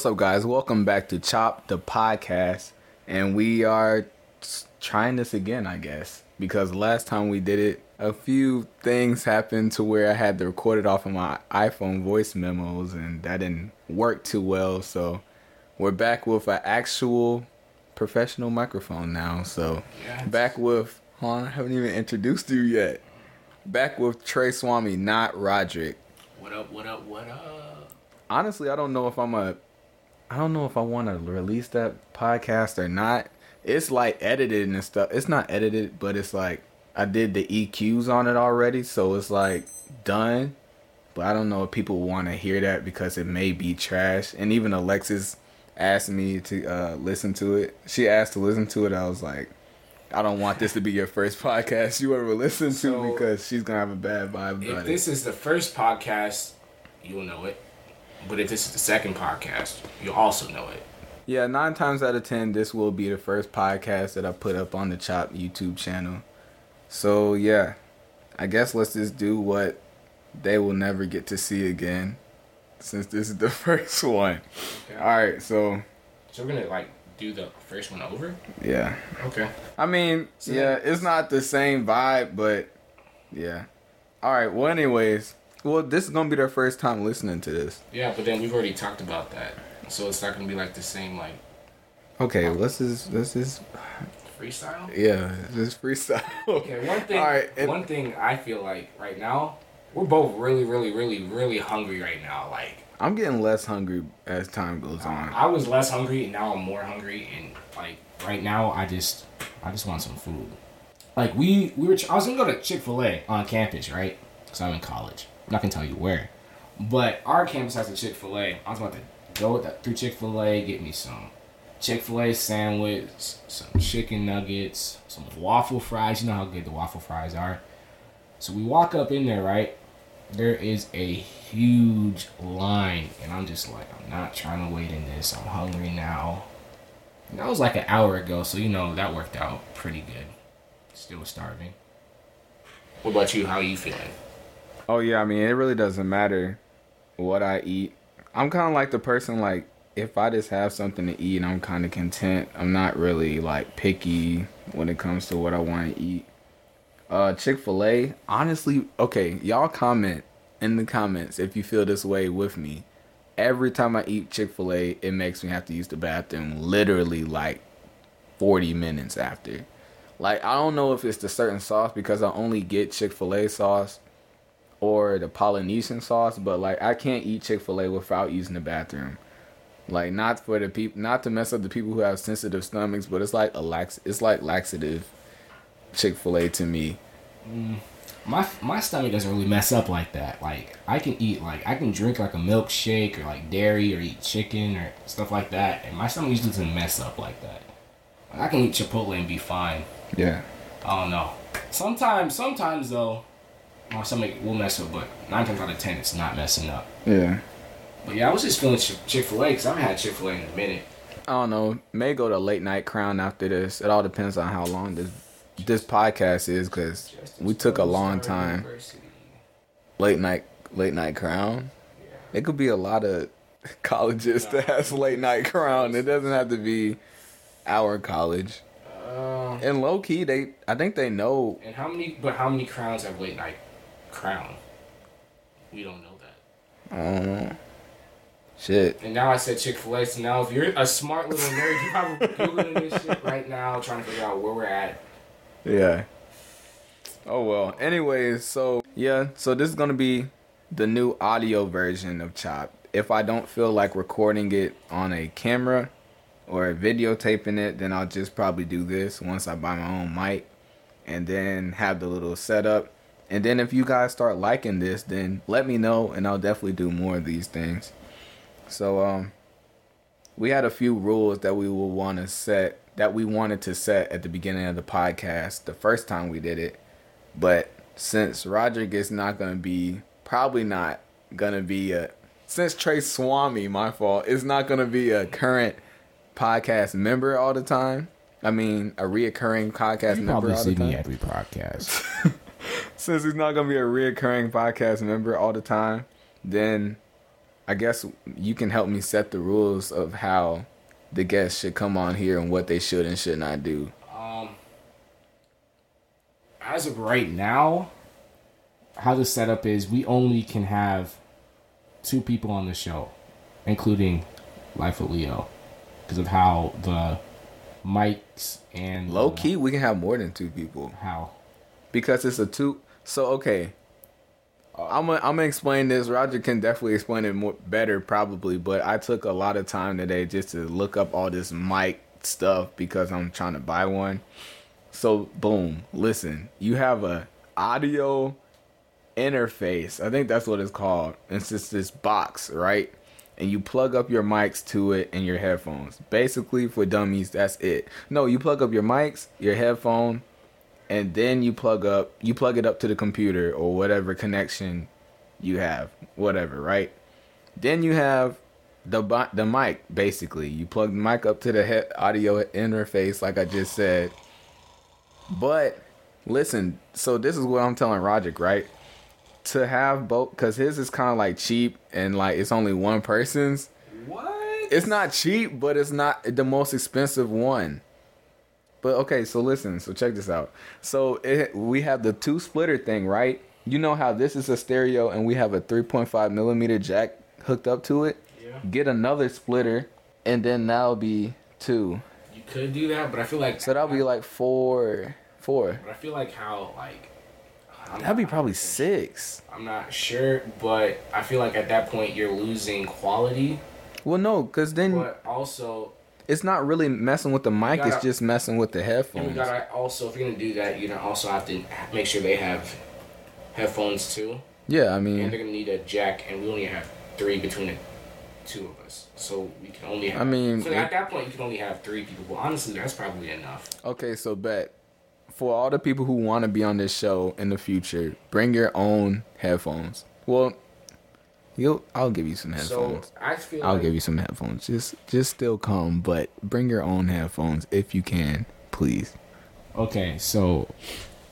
What's up, guys? Welcome back to Chop the podcast, and we are trying this again, I guess, because last time we did it, a few things happened to where I had to record it off of my iPhone voice memos, and that didn't work too well. So we're back with an actual professional microphone now. So Yeah. back with, hold on, I haven't even introduced you yet. Back with Trey Swami, not Roderick What up? What up? What up? honestly, I don't know if I'm a, I don't know if I want to release that podcast or not. It's like edited and stuff. It's not edited, but it's like I did the EQs on it already, so it's like done. But I don't know if people want to hear that because it may be trash. And even Alexis asked me to uh, listen to it. She asked to listen to it. I was like, I don't want this to be your first podcast you ever listen to So- because she's gonna have a bad vibe If about it. this is the first podcast, you'll know it. But if this is the second podcast, you'll also know it. Yeah, nine times out of ten, this will be the first podcast that I put up on the Chop YouTube channel. So yeah, I guess let's just do what they will never get to see again, since this is the first one. All right, so So we're gonna like do the first one over. yeah, Okay. I mean, So yeah, it's not the same vibe, but yeah. All right, well, anyways, well, this is gonna be their first time listening to this. Yeah, but then we've already talked about that, so it's not gonna be like the same like Okay, let's just let's just freestyle. yeah, just freestyle. Okay. One thing. All right, and- one thing I feel like right now, we're both really, really, really, really hungry right now. Like I'm getting less hungry as time goes on. I was less hungry, and now I'm more hungry. And like right now, I just, I just want some food. Like we, we were. I was gonna go to Chick Fil A on campus, right? Cause I'm in college. Not gonna tell you where, but our campus has a Chick Fil A. I was about to go th- through Chick Fil A, get me some Chick Fil A sandwich, some chicken nuggets, some waffle fries. You know how good the waffle fries are. So we walk up in there, right? There is a huge line, and I'm just like, I'm not trying to wait in this. I'm hungry now. And that was like an hour ago, so you know that worked out pretty good. Still starving. What about you? How are you feeling? Oh yeah, I mean it really doesn't matter what I eat. I'm kind of like the person like if I just have something to eat, I'm kind of content. I'm not really like picky when it comes to what I want to eat. Uh, Chick Fil A, honestly, okay, y'all comment in the comments if you feel this way with me. Every time I eat Chick Fil A, it makes me have to use the bathroom literally like 40 minutes after. Like I don't know if it's the certain sauce because I only get Chick Fil A sauce or the Polynesian sauce, but like I can't eat Chick Fil A without using the bathroom. Like not for the people, not to mess up the people who have sensitive stomachs, but it's like a lax, it's like laxative Chick Fil A to me. Mm, my my stomach doesn't really mess up like that. Like I can eat like I can drink like a milkshake or like dairy or eat chicken or stuff like that, and my stomach usually doesn't mess up like that. I can eat Chipotle and be fine. Yeah. I don't know. Sometimes, sometimes though, my stomach will mess up, but nine times out of ten, it's not messing up. Yeah. But yeah, I was just feeling Chick Fil A because I haven't had Chick Fil A in a minute. I don't know. May go to late night crown after this. It all depends on how long this this podcast is, because we took a long time. Late night, late night crown. It could be a lot of colleges that has late night crown. It doesn't have to be our college. Uh, And low key, they I think they know. and how many? But how many crowns have late night crown? We don't know that. Know. Shit. And now I said Chick Fil A. So now, if you're a smart little nerd, you're probably googling this shit right now, trying to figure out where we're at. Yeah. Oh well. Anyways, so yeah, so this is gonna be the new audio version of Chop. If I don't feel like recording it on a camera or videotaping it, then I'll just probably do this once I buy my own mic and then have the little setup. And then if you guys start liking this, then let me know and I'll definitely do more of these things. So um we had a few rules that we will want to set that we wanted to set at the beginning of the podcast the first time we did it. But since Roderick is not going to be, probably not going to be a, since Trey Swami, my fault, is not going to be a current podcast member all the time. I mean, a reoccurring podcast You member probably all see the time. me every podcast. Since he's not going to be a reoccurring podcast member all the time, then I guess you can help me set the rules of how the guests should come on here and what they should and should not do. Um, as of right now, how the setup is, we only can have two people on the show, including Life of Leo, because of how the mics and Low the- key, we can have more than two people how because it's a two. So okay, I'm gonna I'm gonna explain this. Roger can definitely explain it more better probably, but I took a lot of time today just to look up all this mic stuff because I'm trying to buy one. So boom, listen, you have a audio interface. I think that's what it's called. It's just this box, right? And you plug up your mics to it and your headphones. Basically, for dummies, that's it. No, you plug up your mics, your headphone, and then you plug up you plug it up to the computer or whatever connection you have, whatever, right? Then you have the the mic basically. You plug the mic up to the head audio interface like I just said. But listen, so this is what I'm telling Roger, right? To have both cuz his is kind of like cheap and like it's only one person's. what? It's not cheap, but it's not the most expensive one. But okay, so listen, so check this out. So it, we have the two splitter thing, right? You know how this is a stereo and we have a 3.5 millimeter jack hooked up to it. Yeah. Get another splitter, and then that'll be two. You could do that, but I feel like So that'll be like four, four. But I feel like how like I'm That'd be probably six. I'm not sure, but I feel like at that point you're losing quality, Well, no, cause then but also it's not really messing with the mic. It's gotta- just messing with the headphones. gotta also if you're gonna do that, you're gonna also have to make sure they have headphones too, Yeah, I mean, and they're gonna need a jack, and we only have three between the two of us, so we can only. Have, I mean, so at that point you can only have three people. Well, honestly, that's probably enough. Okay, so bet for all the people who want to be on this show in the future, bring your own headphones. Well, you'll I'll give you some So headphones. I feel I'll like, give you some headphones. Just just still come, but bring your own headphones if you can, please. Okay, so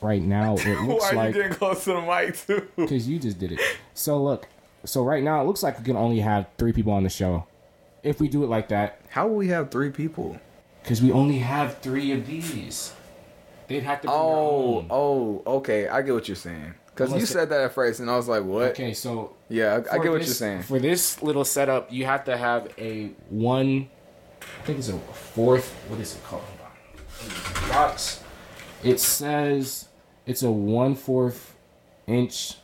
right now it looks like getting close to the mic too? because you just did it. So look, so right now it looks like we can only have three people on the show. If we do it like that, How will we have three people? because we only have three of these, they'd have to. Bring their Oh, own. oh, okay. I get what you're saying. Because you said that at first, and I was like, "What?" Okay, so Yeah, I, I get what this- you're saying. For this little setup, you have to have a one. I think it's a fourth. What is it called? Hold on. In the Box. It says it's a one fourth inch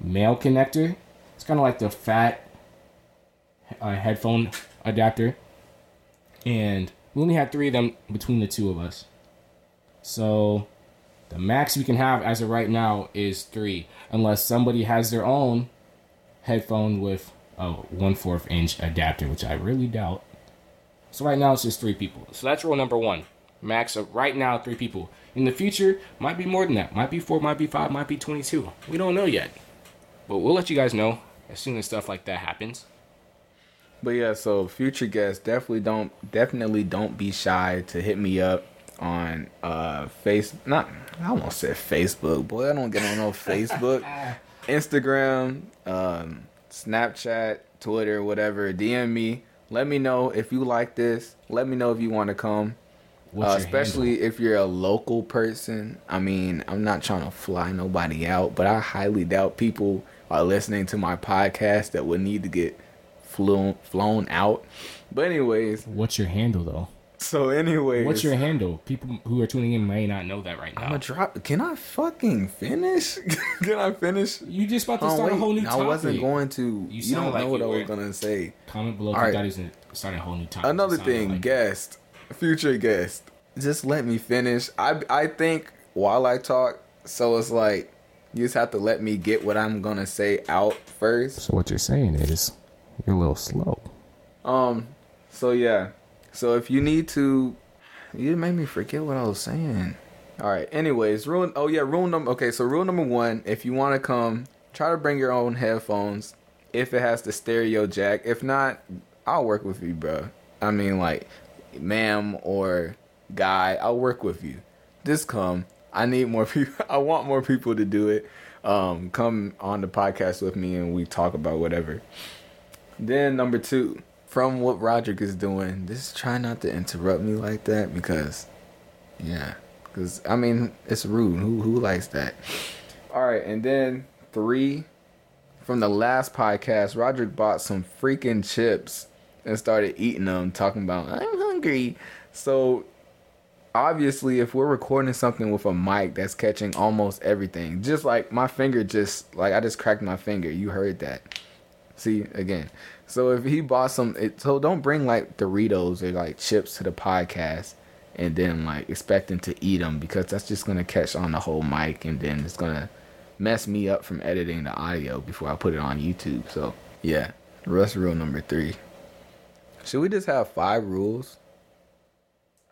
male connector. It's kind of like the fat uh, headphone adapter, and we only have three of them between the two of us. So the max we can have as of right now is three, unless somebody has their own headphone with a one fourth inch adapter, which I really doubt. So right now it's just three people. So that's rule number one. Max of right now three people. In the future, might be more than that. Might be four, might be five, might be twenty-two. We don't know yet, but we'll let you guys know as soon as stuff like that happens. But yeah, so future guests definitely don't definitely don't be shy to hit me up on uh face not I almost said Facebook. Boy, I don't get on no Facebook. Instagram, um, Snapchat, Twitter, whatever. DM me. Let me know if you like this. Let me know if you want to come. Uh, especially if you're a local person. I mean, I'm not trying to fly nobody out, but I highly doubt people are listening to my podcast that would need to get flown flown out. But anyways, What's your handle though? So anyways, What's your handle? People who are tuning in may not know that right now. I'm now. gonna drop. Can I fucking finish? Can I finish? You just about to Oh, start a whole new I topic. wasn't going to. You, sound don't like know what I was were. gonna say. Comment below if All you right. thought starting a whole new topic. Another thing, like- guest, future guest. Just let me finish. I I think while I talk, so it's like you just have to let me get what I'm gonna say out first. So what you're saying is you're a little slow. Um. So yeah. So if you need to, you made me forget what I was saying. All right. Anyways, rule. Oh yeah, rule number. Okay, so rule number one: if you want to come, try to bring your own headphones. If it has the stereo jack. If not, I'll work with you, bro. I mean, like, ma'am or guy, I'll work with you. Just come. I need more people. I want more people to do it. Um, come on the podcast with me and we talk about whatever. Then number two, from what Roderick is doing, just try not to interrupt me like that because, yeah, because I mean it's rude. Who who likes that? All right, and then three, from the last podcast, Roderick bought some freaking chips and started eating them, talking about I'm hungry. So obviously if we're recording something with a mic that's catching almost everything just like my finger just like i just cracked my finger you heard that see again so if he bought some it, so don't bring like doritos or like chips to the podcast and then like expecting to eat them because that's just gonna catch on the whole mic and then it's gonna mess me up from editing the audio before i put it on youtube so yeah that's rule number three should we just have five rules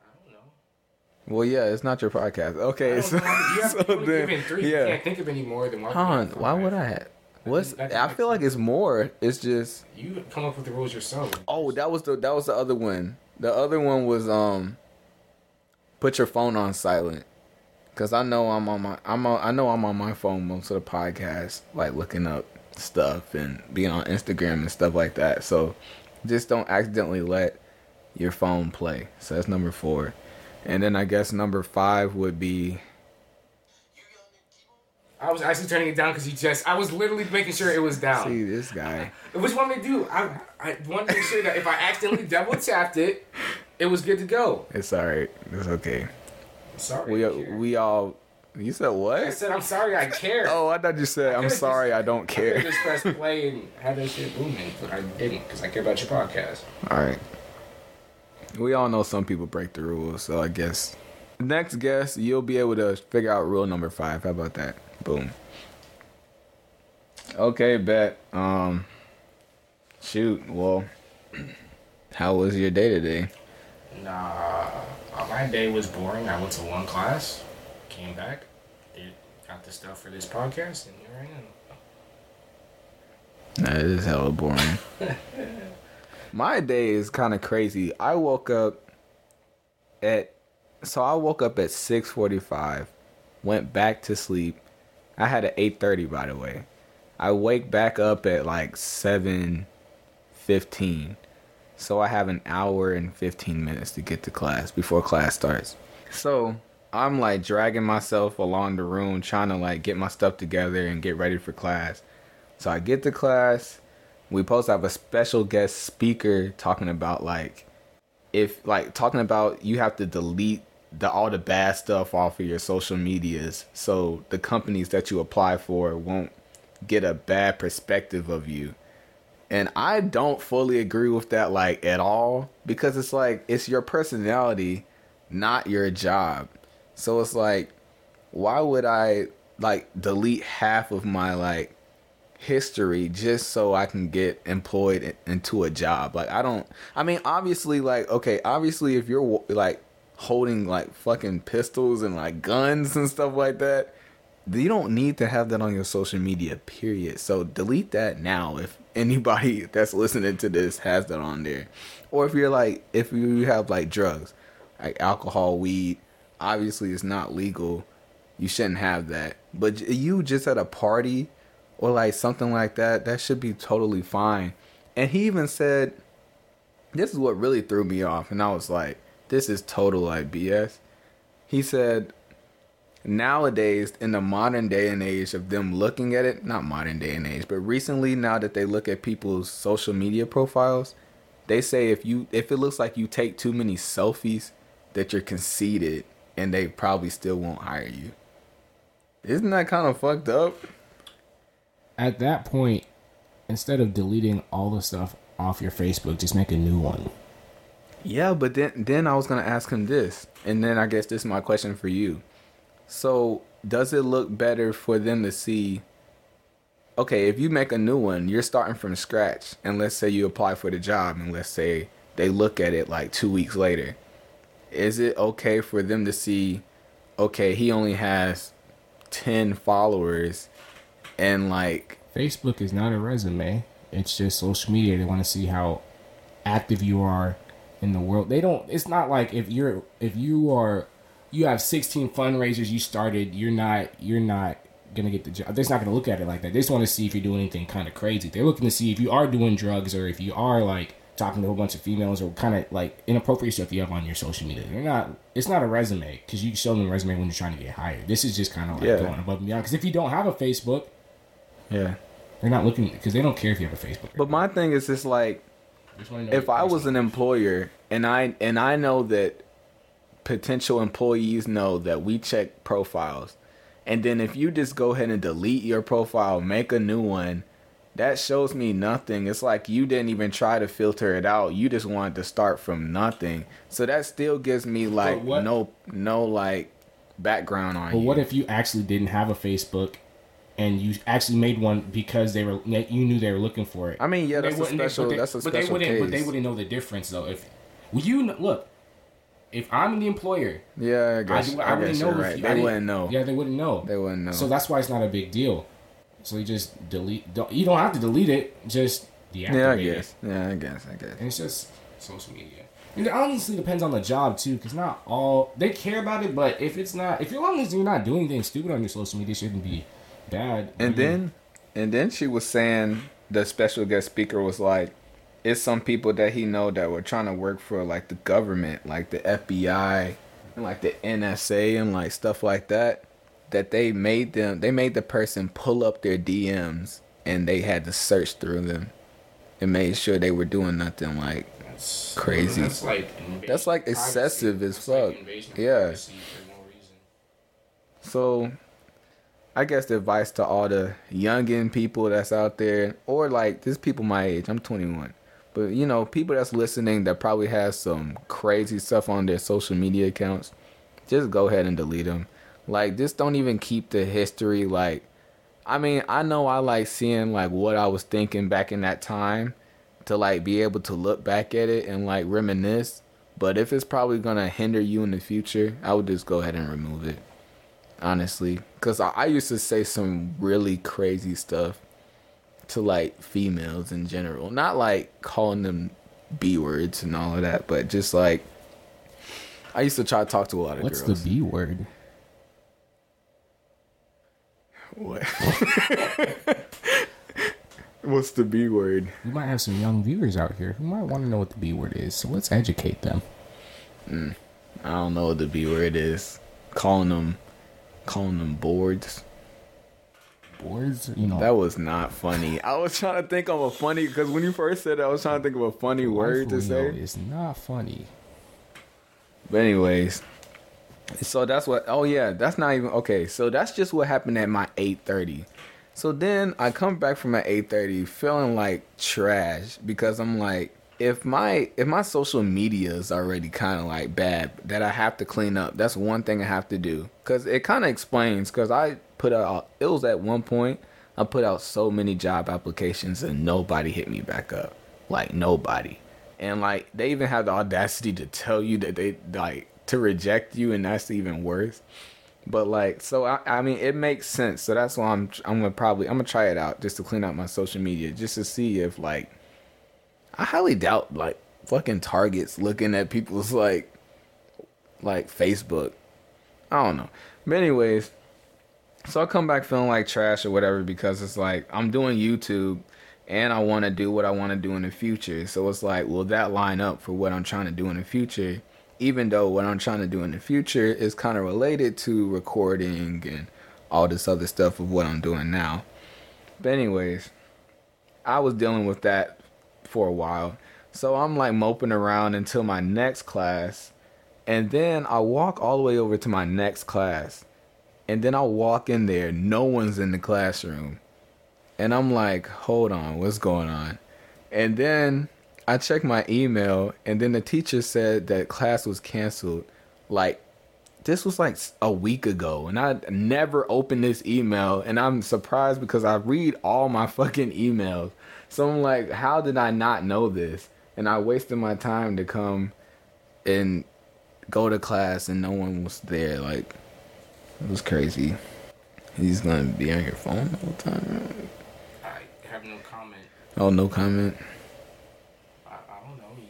I don't know. well, yeah, it's not your podcast. Okay, so, you have, so then, three. You yeah. can't think of any more than one. Han, why would I? Have, what's? I think I feel like it's more. It's just. You come up with the rules yourself. Oh, that was the that was the other one. The other one was um. Put your phone on silent, cause I know I'm on my I'm on, I know I'm on my phone most of the podcast, like looking up stuff and being on Instagram and stuff like that. So, just don't accidentally let your phone play. So that's number four. And then I guess number five would be I was actually turning it down because you just. I was literally making sure it was down. see this guy. Want me to do? I I wanted to make sure that if I accidentally double tapped it, it was good to go. It's alright. It's okay. Sorry. We I we all. You said what? I said I'm sorry. I care. Oh, I thought you said I'm sorry. just- I don't care. I just pressed play and had that shit booming, but I didn't because I care about your podcast. All right. We all know some people break the rules, so I guess next guest you'll be able to figure out rule number five. How about that? Boom. Okay, bet. Um, shoot. Well, how was your day today? Nah, uh, my day was boring. I went to one class, came back, did got the stuff for this podcast, and here I am. That is hella boring. My day is kind of crazy. I woke up at so I woke up at 6:45, went back to sleep. I had an 8:30 by the way. I wake back up at like 7:15. So I have an hour and 15 minutes to get to class before class starts. So, I'm like dragging myself along the room trying to like get my stuff together and get ready for class. So I get to class. We to have a special guest speaker talking about like if like talking about you have to delete the all the bad stuff off of your social medias so the companies that you apply for won't get a bad perspective of you. And I don't fully agree with that like at all because it's like it's your personality, not your job. So it's like why would I like delete half of my like history just so I can get employed into a job. Like I don't I mean obviously like okay, obviously if you're like holding like fucking pistols and like guns and stuff like that, you don't need to have that on your social media period. So delete that now if anybody that's listening to this has that on there. Or if you're like if you have like drugs, like alcohol, weed, obviously it's not legal. You shouldn't have that. But you just at a party or like something like that, that should be totally fine. And he even said, this is what really threw me off. And I was like, this is total like BS. He said, nowadays, in the modern day and age of them looking at it, not modern day and age, but recently, now that they look at people's social media profiles, they say if you if it looks like you take too many selfies, that you're conceited and they probably still won't hire you. Isn't that kind of fucked up? At that point, instead of deleting all the stuff off your Facebook, just make a new one. Yeah, but then then I was gonna ask him this, and then I guess this is my question for you. So does it look better for them to see? Okay, if you make a new one, you're starting from scratch, and let's say you apply for the job, and let's say they look at it like two weeks later. Is it okay for them to see? Okay, he only has ten followers, and like Facebook is not a resume. It's just social media. They want to see how active you are in the world. They don't. It's not like if you're if you are you have 16 fundraisers you started. You're not you're not gonna get the job. They're just not gonna look at it like that. They just want to see if you're doing anything kind of crazy. They're looking to see if you are doing drugs or if you are like talking to a whole bunch of females or kind of like inappropriate stuff you have on your social media. They're not. It's not a resume because you show them a resume when you're trying to get hired. This is just kind of like Yeah. going above and beyond. Because if you don't have a Facebook, Yeah. they're not looking because they don't care if you have a Facebook. But my thing is just like They just wanna know if I was an employer and I and I know that potential employees know that we check profiles, and then if you just go ahead and delete your profile, make a new one, that shows me nothing. It's like you didn't even try to filter it out. You just wanted to start from nothing. So that still gives me like what- no no like background on But you. But what if you actually didn't have a Facebook? And you actually made one because they were you knew they were looking for it. I mean, yeah, that's a special. they- that's a but they special wouldn't, But they wouldn't know the difference though. If well, you look, if I'm the employer, Yeah, I I, guess. do, I, I, wouldn't know. right. you, They I wouldn't know. Yeah, they wouldn't know. They wouldn't know. So that's why it's not a big deal. So you just delete. Don't, you don't have to delete it. Just deactivate yeah, I it. guess. Yeah, I guess. I guess. And it's just social media. And it honestly depends on the job too, because not all they care about it. But if it's not, if you're long as you're not doing anything stupid on your social media, it shouldn't be bad. And I then, and then she was saying the special guest speaker was like, it's some people that he know that were trying to work for like the government, like the FBI and like the NSA and like stuff like that. That they made them, they made the person pull up their DMs and they had to search through them and made sure they were doing nothing like that's crazy. That's like invasion That's, like, of privacy. excessive as That's like fuck. Yeah. no. So, I guess the advice to all the youngin people that's out there, or like this people my age, I'm 21, but you know, people that's listening that probably has some crazy stuff on their social media accounts, just go ahead and delete them. Like, just don't even keep the history. Like, I mean, I know I like seeing like what I was thinking back in that time to like be able to look back at it and like reminisce. But if it's probably gonna hinder you in the future, I would just go ahead and remove it honestly because I, I used to say some really crazy stuff to like females in general not like calling them b words and all of that but just like i used to try to talk to a lot of What's girls What's the B word? what what's the b word We might have some young viewers out here who might want to know what the B word is. So let's educate them. Mm, i don't know what the b word is calling them calling them boards Boards, you know. that was not funny i was trying to think of a funny because when you first said it i was trying to think of a funny word to say It's not funny. But anyways, so that's what. Oh yeah, that's not even okay. So that's just what happened at my eight thirty. So then I come back from my eight thirty feeling like trash because I'm like, if my if my social media is already kind of like bad that I have to clean up. That's one thing I have to do because it kind of explains. Because I put out it was at one point I put out so many job applications and nobody hit me back up. Like nobody and like they even have the audacity to tell you that they like to reject you and that's even worse but like so I, I mean it makes sense so that's why i'm i'm gonna probably i'm gonna try it out just to clean out my social media just to see if like i highly doubt like fucking targets looking at people's like like facebook i don't know but anyways so I come back feeling like trash or whatever because it's like I'm doing YouTube and I want to do what I want to do in the future. So it's like, will that line up for what I'm trying to do in the future? Even though what I'm trying to do in the future is kind of related to recording and all this other stuff of what I'm doing now. But anyways, I was dealing with that for a while. So I'm like moping around until my next class. And then I walk all the way over to my next class. And then I walk in there, no one's in the classroom. And I'm like, hold on, what's going on? And then I check my email, and then the teacher said that class was canceled. Like, this was like a week ago, and I never opened this email. And I'm surprised because I read all my fucking emails. So I'm like, how did I not know this? And I wasted my time to come and go to class, and no one was there. Like, it was crazy. He's gonna be on your phone the whole time. I have no comment. Oh, no comment. I, I don't know. You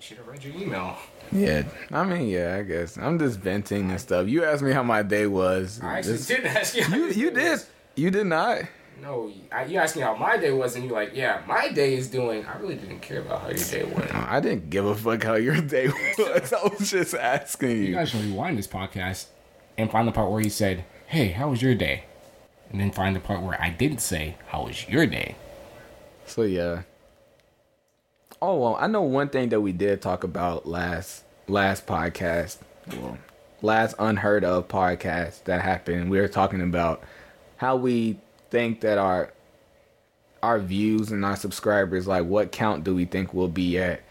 should have read your email. Yeah, I mean, yeah, I guess I'm just venting and stuff. You asked me how my day was. I actually This- did ask you. you you did. You did not. No, I, you asked me how my day was, and you're like, "Yeah, my day is doing." I really didn't care about how your day went. I didn't give a fuck how your day was. I was just asking You you. guys should rewind this podcast and find the part where he said, "Hey, how was your day?" And then find the part where I didn't say, "How was your day?" So yeah. Oh well, I know one thing that we did talk about last last podcast. Well, last unheard of podcast that happened. We were talking about how we think that our our views and our subscribers, like what count do we think we'll be at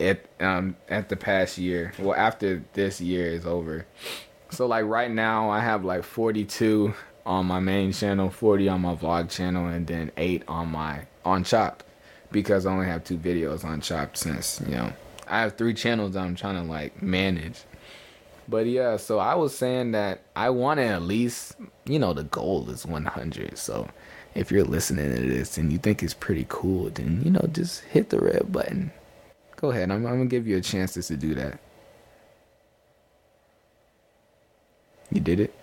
at um at the past year? Well, after this year is over. So like right now I have like 42 on my main channel, 40 on my vlog channel, and then eight on my on Chopped because I only have two videos on Chopped since you know I have three channels I'm trying to like manage. But yeah, so I was saying that I want to at least, you know, the goal is 100. So if you're listening to this and you think it's pretty cool, then you know just hit the red button. Go ahead. I'm, I'm gonna give you a chance to do that. You did it.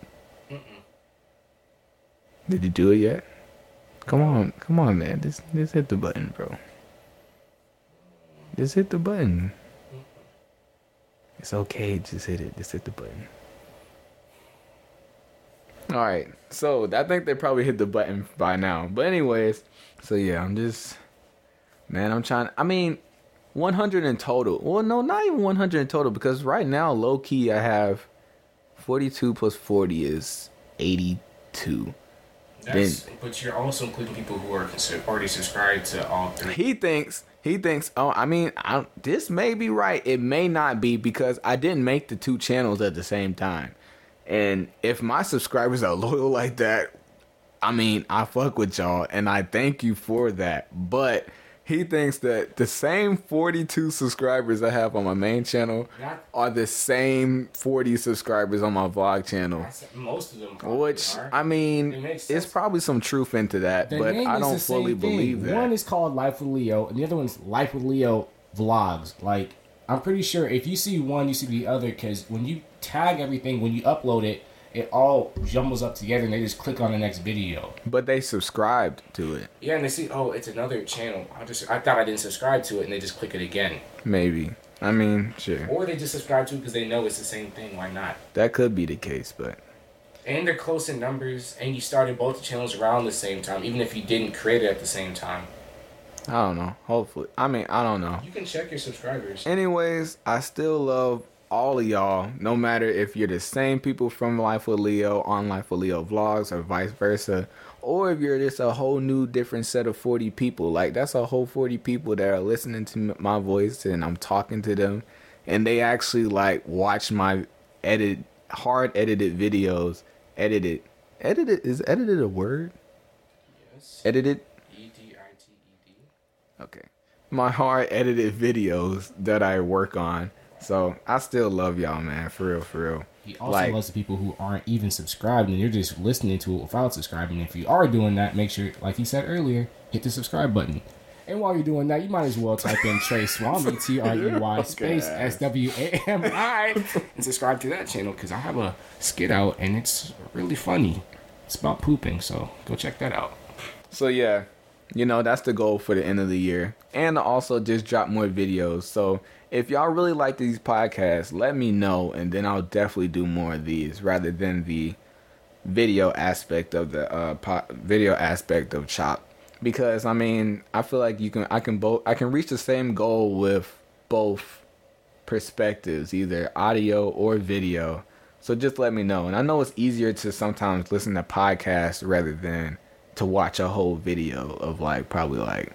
Did you do it yet? Come on, come on, man. Just just hit the button, bro. Just hit the button. It's okay. Just hit it. Just hit the button. All right. So I think they probably hit the button by now. But anyways, so yeah, I'm just man. I'm trying. I mean, 100 in total. Well, no, not even 100 in total because right now, low key, I have 42 plus 40 is 82. That's, but you're also including people who are already subscribed to all three. He thinks he thinks. Oh, I mean, I, this may be right. It may not be because I didn't make the two channels at the same time. And if my subscribers are loyal like that, I mean, I fuck with y'all and I thank you for that. But he thinks that the same 42 subscribers I have on my main channel Not- are the same 40 subscribers on my vlog channel. Most of them, Which are. I mean, It it's probably some truth into that, The but I don't fully thing. believe that. One is called Life with Leo, and the other one's Life with Leo Vlogs. Like, I'm pretty sure if you see one, you see the other, because when you tag everything, when you upload it, it all jumbles up together, and they just click on the next video. but they subscribed to it. Yeah, and they see, oh, it's another channel. I just, I thought I didn't subscribe to it, and they just click it again. Maybe. I mean, sure. Or they just subscribe to it because they know it's the same thing. Why not? That could be the case, but And they're close in numbers, and you started both channels around the same time, even if you didn't create it at the same time. I don't know. Hopefully. I mean, I don't know. You can check your subscribers. Anyways, I still love all of y'all, no matter if you're the same people from Life with Leo on Life with Leo vlogs or vice versa, or if you're just a whole new different set of 40 people. Like, that's a whole 40 people that are listening to my voice and I'm talking to them, and they actually like watch my edit, hard edited videos. Edited. Edited. Is edited a word? Yes. Edited. E D I T E D. Okay. My hard edited videos that I work on. So I still love y'all, man. For real, for real. He also Like- loves the people who aren't even subscribed and you're just listening to it without subscribing. If you are doing that, make sure, like he said earlier, hit the subscribe button. And while you're doing that, you might as well type in Trey Swami, T R E Y space S W A M I, and subscribe to that channel because I have a skit out and it's really funny. It's about pooping, so go check that out. So yeah, you know that's the goal for the end of the year, and also just drop more videos. So if y'all really like these podcasts, let me know, and then I'll definitely do more of these rather than the video aspect of the uh po- video aspect of Chop. Because I mean, I feel like you can I can both I can reach the same goal with both perspectives, either audio or video. So just let me know. And I know it's easier to sometimes listen to podcasts rather than to watch a whole video of like probably like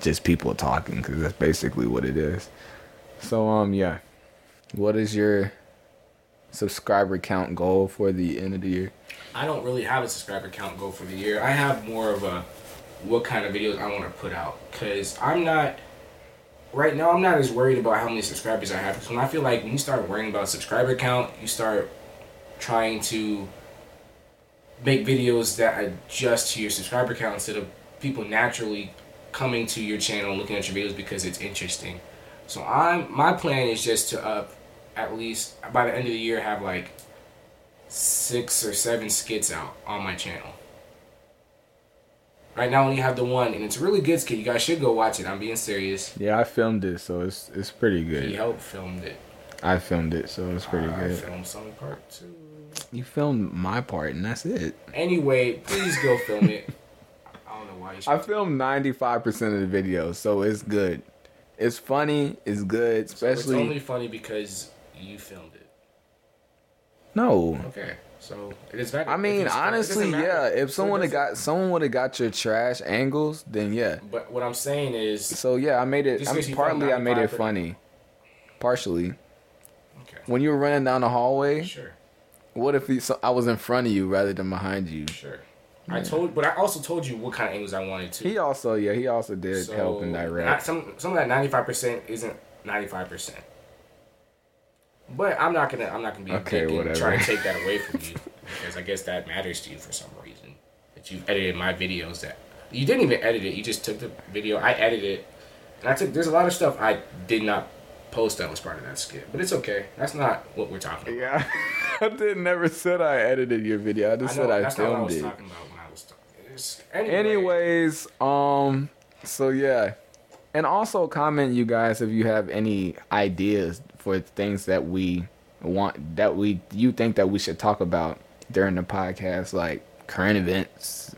just people talking because that's basically what it is. So um yeah, what is your subscriber count goal for the end of the year? I don't really have a subscriber count goal for the year. I have more of a what kind of videos I want to put out because I'm not right now. I'm not as worried about how many subscribers I have because when I feel like when you start worrying about subscriber count, you start trying to make videos that adjust to your subscriber count instead of people naturally coming to your channel and looking at your videos because it's interesting. So I'm my plan is just to up at least by the end of the year have like six or seven skits out on my channel. Right now, only have the one, and it's a really good skit. You guys should go watch it. I'm being serious. Yeah, I filmed it, so it's it's pretty He good. helped filmed it. I filmed it, so it's pretty I good. filmed some part two. You filmed my part, and that's it. Anyway, please go film it. I don't know why you should. I filmed ninety five percent of the video, so it's good. It's funny. It's good, So especially it's only funny because you filmed it. no. Okay, so it is better. I mean, it's fun- it honestly, doesn't yeah. matter. If So someone had got someone would have got your trash angles, then yeah. But what I'm saying is, So yeah, I made it. Just I'm because you filmed partly I made it funny. Partially, okay, when you were running down the hallway, sure, what if he, so I was in front of you rather than behind you? sure. I told, but I also told you what kind of angles I wanted to. He also, yeah, he also did So, help and not- direct. some some of that 95 percent isn't 95 percent. But I'm not gonna I'm not gonna be Okay, okay, and whatever. try to take that away from you because I guess that matters to you for some reason that you've edited my videos that you didn't even edit it you just took the video I edited it and I took there's a lot of stuff I did not post that was part of that skit but it's okay that's not what we're talking about. Yeah, I did never said I edited your video. I just I know, said I that's not what I filmed was it. talking about when I was talking. Anyway, Anyways, um, so yeah, and also comment you guys if you have any ideas for things that we want that we you think that we should talk about during the podcast, like current events,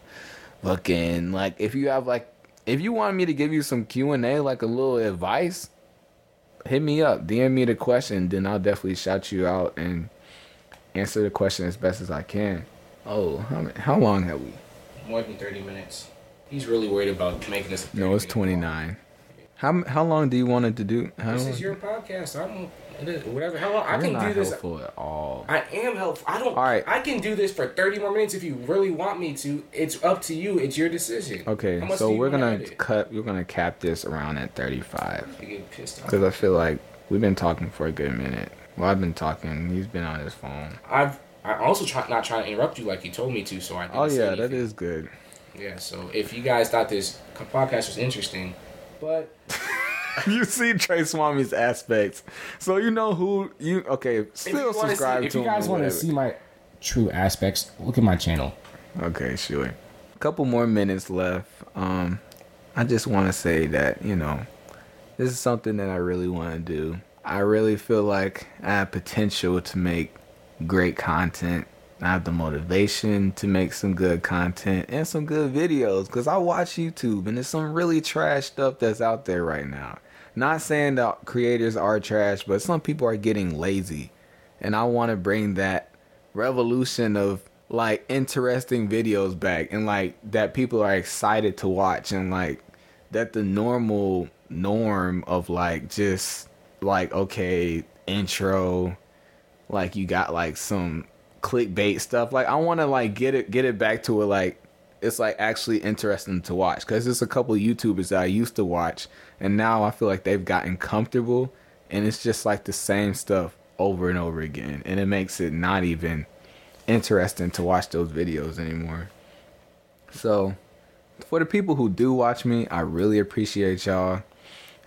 looking like if you have like if you want me to give you some Q and A, like a little advice, hit me up, DM me the question, then I'll definitely shout you out and answer the question as best as I can. Oh, how, how long have we? more than 30 minutes. He's really worried about making this. No, it's 30 minute 29. How how long do you want it to do? How This long? is your podcast. I don't. Is, whatever. How long? I can not do this. helpful at all. I am helpful. I don't. All right. I can do this for thirty more minutes if you really want me to. It's up to you. It's your decision. Okay, so we're gonna cut. We're gonna cap this around at 35 You get pissed off. because I feel like we've been talking for a good minute. Well, I've been talking. He's been on his phone. I've. I also try not trying to interrupt you like you told me to. So I. Didn't Oh yeah, that is good. Yeah. So if you guys thought this podcast was interesting, but you see Trey Swami's aspects, so you know who you. Okay, you still subscribe if you guys want to see my true aspects, look at my channel. Okay, sure. A couple more minutes left. Um, I just want to say that you know, this is something that I really want to do. I really feel like I have potential to make great content. I have the motivation to make some good content and some good videos because I watch YouTube and there's some really trash stuff that's out there right now. Not saying that creators are trash, but some people are getting lazy. And I want to bring that revolution of like interesting videos back and like that people are excited to watch and like that the normal norm of like just like okay intro like you got like some clickbait stuff. Like i want to like get it get it back to it like it's like actually interesting to watch. Because there's a couple youtubers that i used to watch and now i feel like they've gotten comfortable and it's just like the same stuff over and over again and it makes it not even interesting to watch those videos anymore. So for the people who do watch me i really appreciate y'all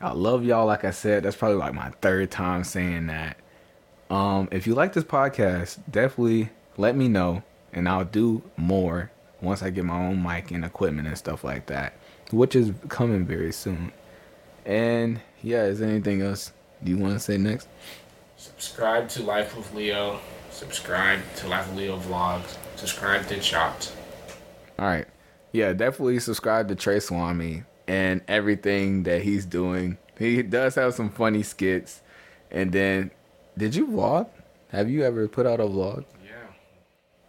i love y'all like i said that's probably like my third time saying that um, if you like this podcast, definitely let me know, and I'll do more once I get my own mic and equipment and stuff like that, which is coming very soon. And yeah, is there anything else you want to say next? Subscribe to Life with Leo. Subscribe to Life with Leo vlogs. Subscribe to Chopped. All right, yeah, definitely subscribe to Trey Swami and everything that he's doing. He does have some funny skits, and then, did you vlog? Have you ever put out a vlog? Yeah.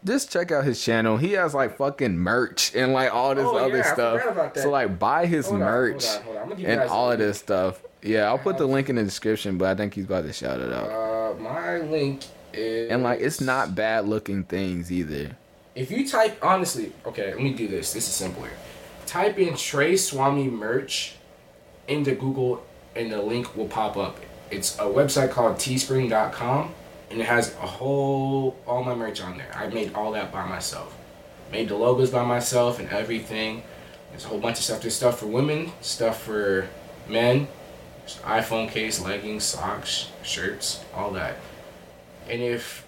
just check out his channel. He has like fucking merch and like all this Oh, other yeah, stuff. forgot about that. So like buy his Hold on, hold merch on, hold on. Give you and all of this stuff. Yeah, I'll put the link in the description, but I think he's about to shout it out. Uh, my link is. And like it's not bad looking things either. If you type honestly, okay, let me do this. This is simpler. Type in Trey Swami merch into Google, and the link will pop up. It's a website called Teespring.com, and it has a whole all my merch on there. I made all that by myself. Made the logos by myself and everything. There's a whole bunch of stuff. There's stuff for women, stuff for men, iPhone case, leggings, socks, shirts, all that. And if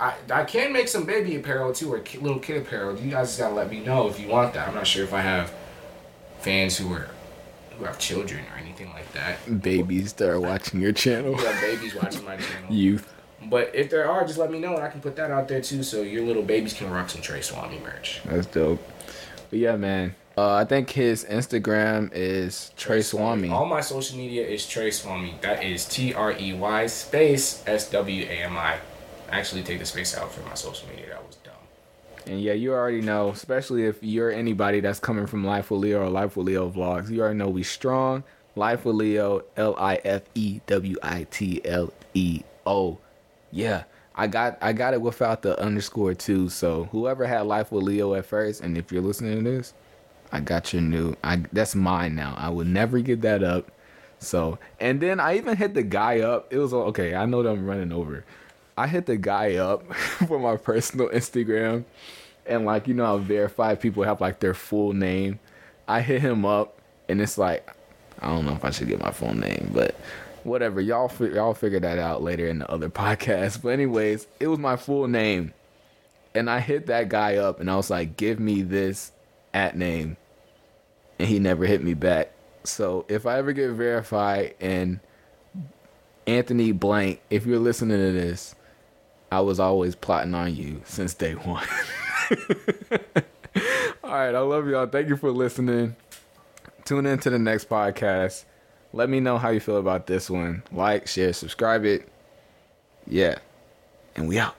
I, I can make some baby apparel too, or little kid apparel. You guys just gotta let me know if you want that. I'm not sure if I have fans who are who have children or anything like that. Babies that are watching your channel. Have babies watching my channel. Youth. But if there are, just let me know and I can put that out there too, so your little babies can rock some Trey Swami merch. That's dope. But yeah, man. Uh, I think his Instagram is Trey Swami. All my social media is Trey Swami. That is T R E Y space S W A M I. Actually, take the space out for my social media. That was dumb. And yeah, you already know, especially if you're anybody that's coming from Life with Leo or Life with Leo vlogs, you already know we strong. Life with Leo, L I F E W I T L E O. Yeah, I got I got it without the underscore too. So whoever had Life with Leo at first, and if you're listening to this, I got your new. I that's mine now. I would never get that up. So and then I even hit the guy up. It was okay. I know that I'm running over. I hit the guy up for my personal Instagram, and like you know how verified people have like their full name. I hit him up, and it's like I don't know if I should get my full name, but whatever. Y'all fi- y'all figure that out later in the other podcast. But anyways, it was my full name, and I hit that guy up, and I was like, "Give me this at name," and he never hit me back. So if I ever get verified and Anthony Blank, if you're listening to this, I was always plotting on you since day one. All right, I love y'all. Thank you for listening. Tune in to the next podcast. Let me know how you feel about this one. Like, share, subscribe it. Yeah. And we out.